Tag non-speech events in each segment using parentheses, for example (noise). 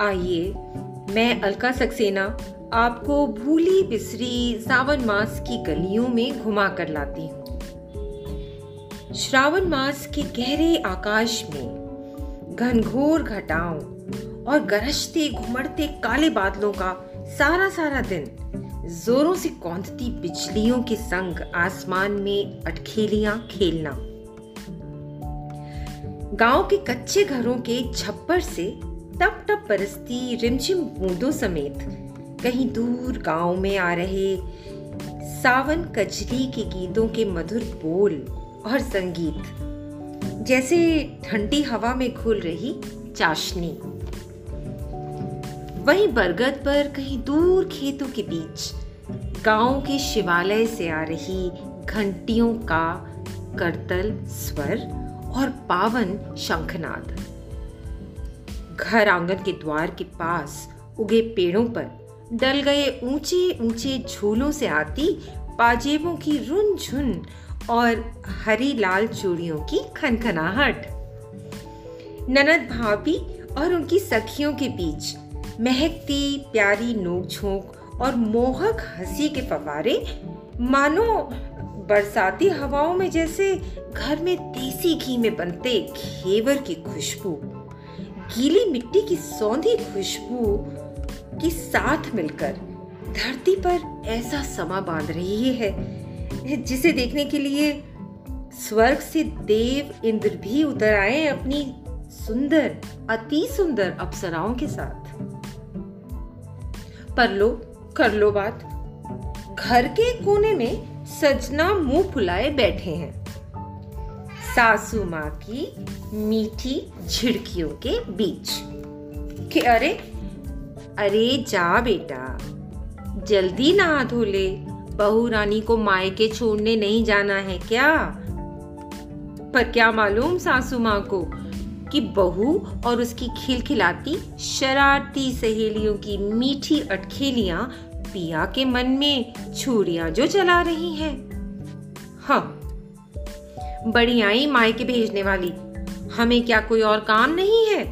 आइए, मैं अलका सक्सेना आपको भूली बिसरी सावन मास की गलियों में घुमा कर लाती हूँ। श्रावण मास के गहरे आकाश में घनघोर घटाओं और गरजते घुमड़ते काले बादलों का सारा सारा दिन जोरों से कौंधती बिजलियों के संग आसमान में अटखेलियाँ खेलना। गाँव के कच्चे घरों के छप्पर से टप टप बरसती रिमझिम बूंदों समेत कहीं दूर गाँव में आ रहे सावन कजरी के गीतों के मधुर बोल और संगीत, जैसे ठंडी हवा में घुल रही चाशनी। वहीं बरगद पर कहीं दूर खेतों के बीच गाँव के शिवालय से आ रही घंटियों का करतल स्वर और पावन शंखनाद। घर आँगन के द्वार के पास उगे पेड़ों पर डल गए ऊँचे ऊँचे झूलों से आती पाजेबों की रुन झुन और हरी लाल चूड़ियों की खनखनाहट। ननद भाभी और उनकी सखियों के बीच महकती प्यारी नोक और मोहक हँसी के फवारे मानो बरसाती हवाओं में जैसे घर में देसी घी में बनते घेवर की खुशबू। गीली मिट्टी की सौंधी खुशबू के साथ मिलकर धरती पर ऐसा समा बाँध रही है, जिसे देखने के लिए स्वर्ग से देव इंद्र भी उतर आए अपनी सुंदर, अति सुंदर अप्सराओं के साथ। पर लो, कर लो बात। घर के कोने में सजना मुँह फुलाए बैठे हैं। सासू माँ की मीठी झिड़कियों के बीच। कि अरे अरे जा बेटा, जल्दी नहा धो ले। बहू रानी को मायके छोड़ने नहीं जाना है क्या? पर क्या मालूम सासू माँ को कि बहू और उसकी खिलखिलाती, शरारती सहेलियों की मीठी अटखेलियाँ पिया के मन में छुरियाँ जो चला रही हैं। हाँ बड़ी आई मायके भेजने वाली। हमें क्या कोई और काम नहीं है?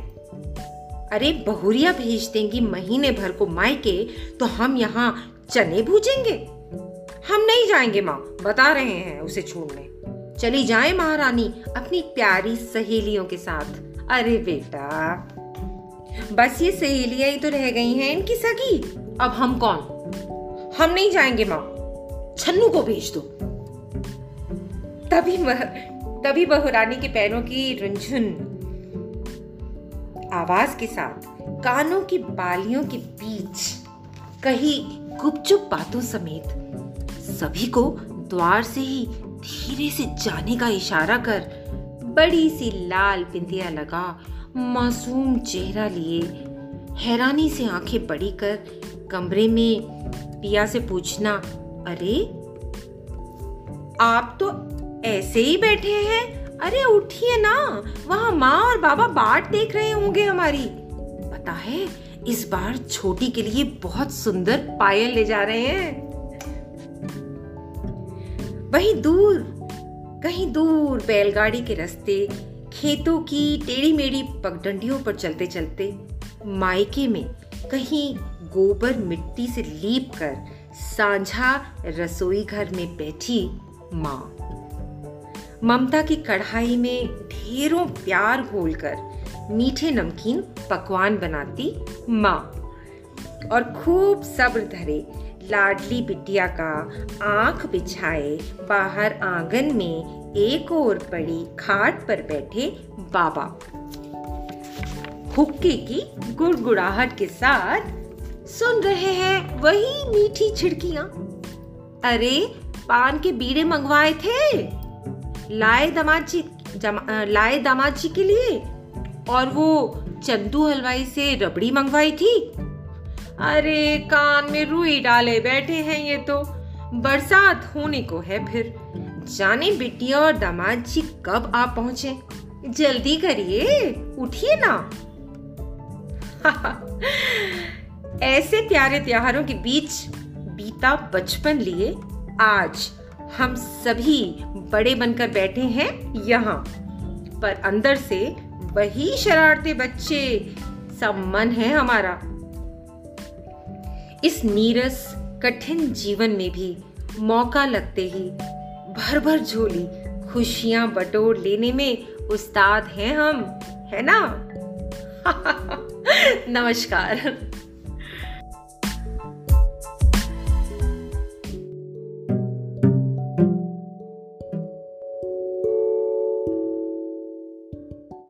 अरे, बहुरिया भेज देंगी महीने भर को मायके तो हम यहाँ चने भूजेंगे। हम नहीं जाएँगे माँ, बता रहे हैं उसे छोड़ने। चली जाए महारानी, अपनी प्यारी सहेलियों के साथ। अरे बेटा, बस ये सहेलियाँ ही तो रह गई हैं इनकी सगी। अब हम कौन? हम नहीं जाएँगे माँ, छन्नू को भेज दो। तभी तभी बहुरानी के पैरों की रुंझुन। आवाज़ के साथ कानों की बालियों के बीच कहीं गुपचुप बातों समेत सभी को द्वार से ही धीरे से जाने का इशारा कर बड़ी सी लाल बिंदिया लगा मासूम चेहरा लिए। हैरानी से आँखें बड़ी कर कमरे में पिया से पूछना, अरे, आप तो ऐसे ही बैठे हैं। अरे, उठिए ना। वहाँ माँ और बाबा बाट देख रहे होंगे हमारी। पता है, इस बार छोटी के लिए बहुत सुंदर पायल ले जा रहे हैं। वहीं दूर, कहीं दूर बैलगाड़ी के रास्ते, खेतों की टेढ़ी मेढ़ी पगडंडियों पर चलते चलते मायके में कहीं गोबर मिट्टी से लीप कर, सांझा रसोई घर में बैठी माँ। ममता की कढ़ाई में ढेरों प्यार घोलकर मीठे नमकीन पकवान बनाती माँ। और खूब सब्र धरे लाडली बिटिया का आँख बिछाए बाहर आँगन में एक और पड़ी खाट पर बैठे बाबा। हुक्के की गुड़गुड़ाहट के साथ, सुन रहे हैं वही मीठी छिड़कियाँ। अरे, पान के बीड़े मंगवाए थे? लाए दामाद लाए दामाद के लिए? और वो चंदू हलवाई से रबड़ी मंगवाई थी? अरे, कान में रुई डाले बैठे हैं ये तो। बरसात होने को है फिर। जाने बिटिया और दामाद जी कब आ पहुँचे? जल्दी करिए, उठिए ना। (laughs) ऐसे प्यारे त्योहारों के बीच बीता बचपन लिए आज हम सभी बड़े बनकर बैठे हैं यहाँ, पर अंदर से वही शरारते बच्चे सा मन है हमारा। इस नीरस, कठिन जीवन में भी मौका लगते ही भर भर झोली, खुशियाँ बटोर लेने में उस्ताद हैं हम, है ना? (laughs) नमस्कार।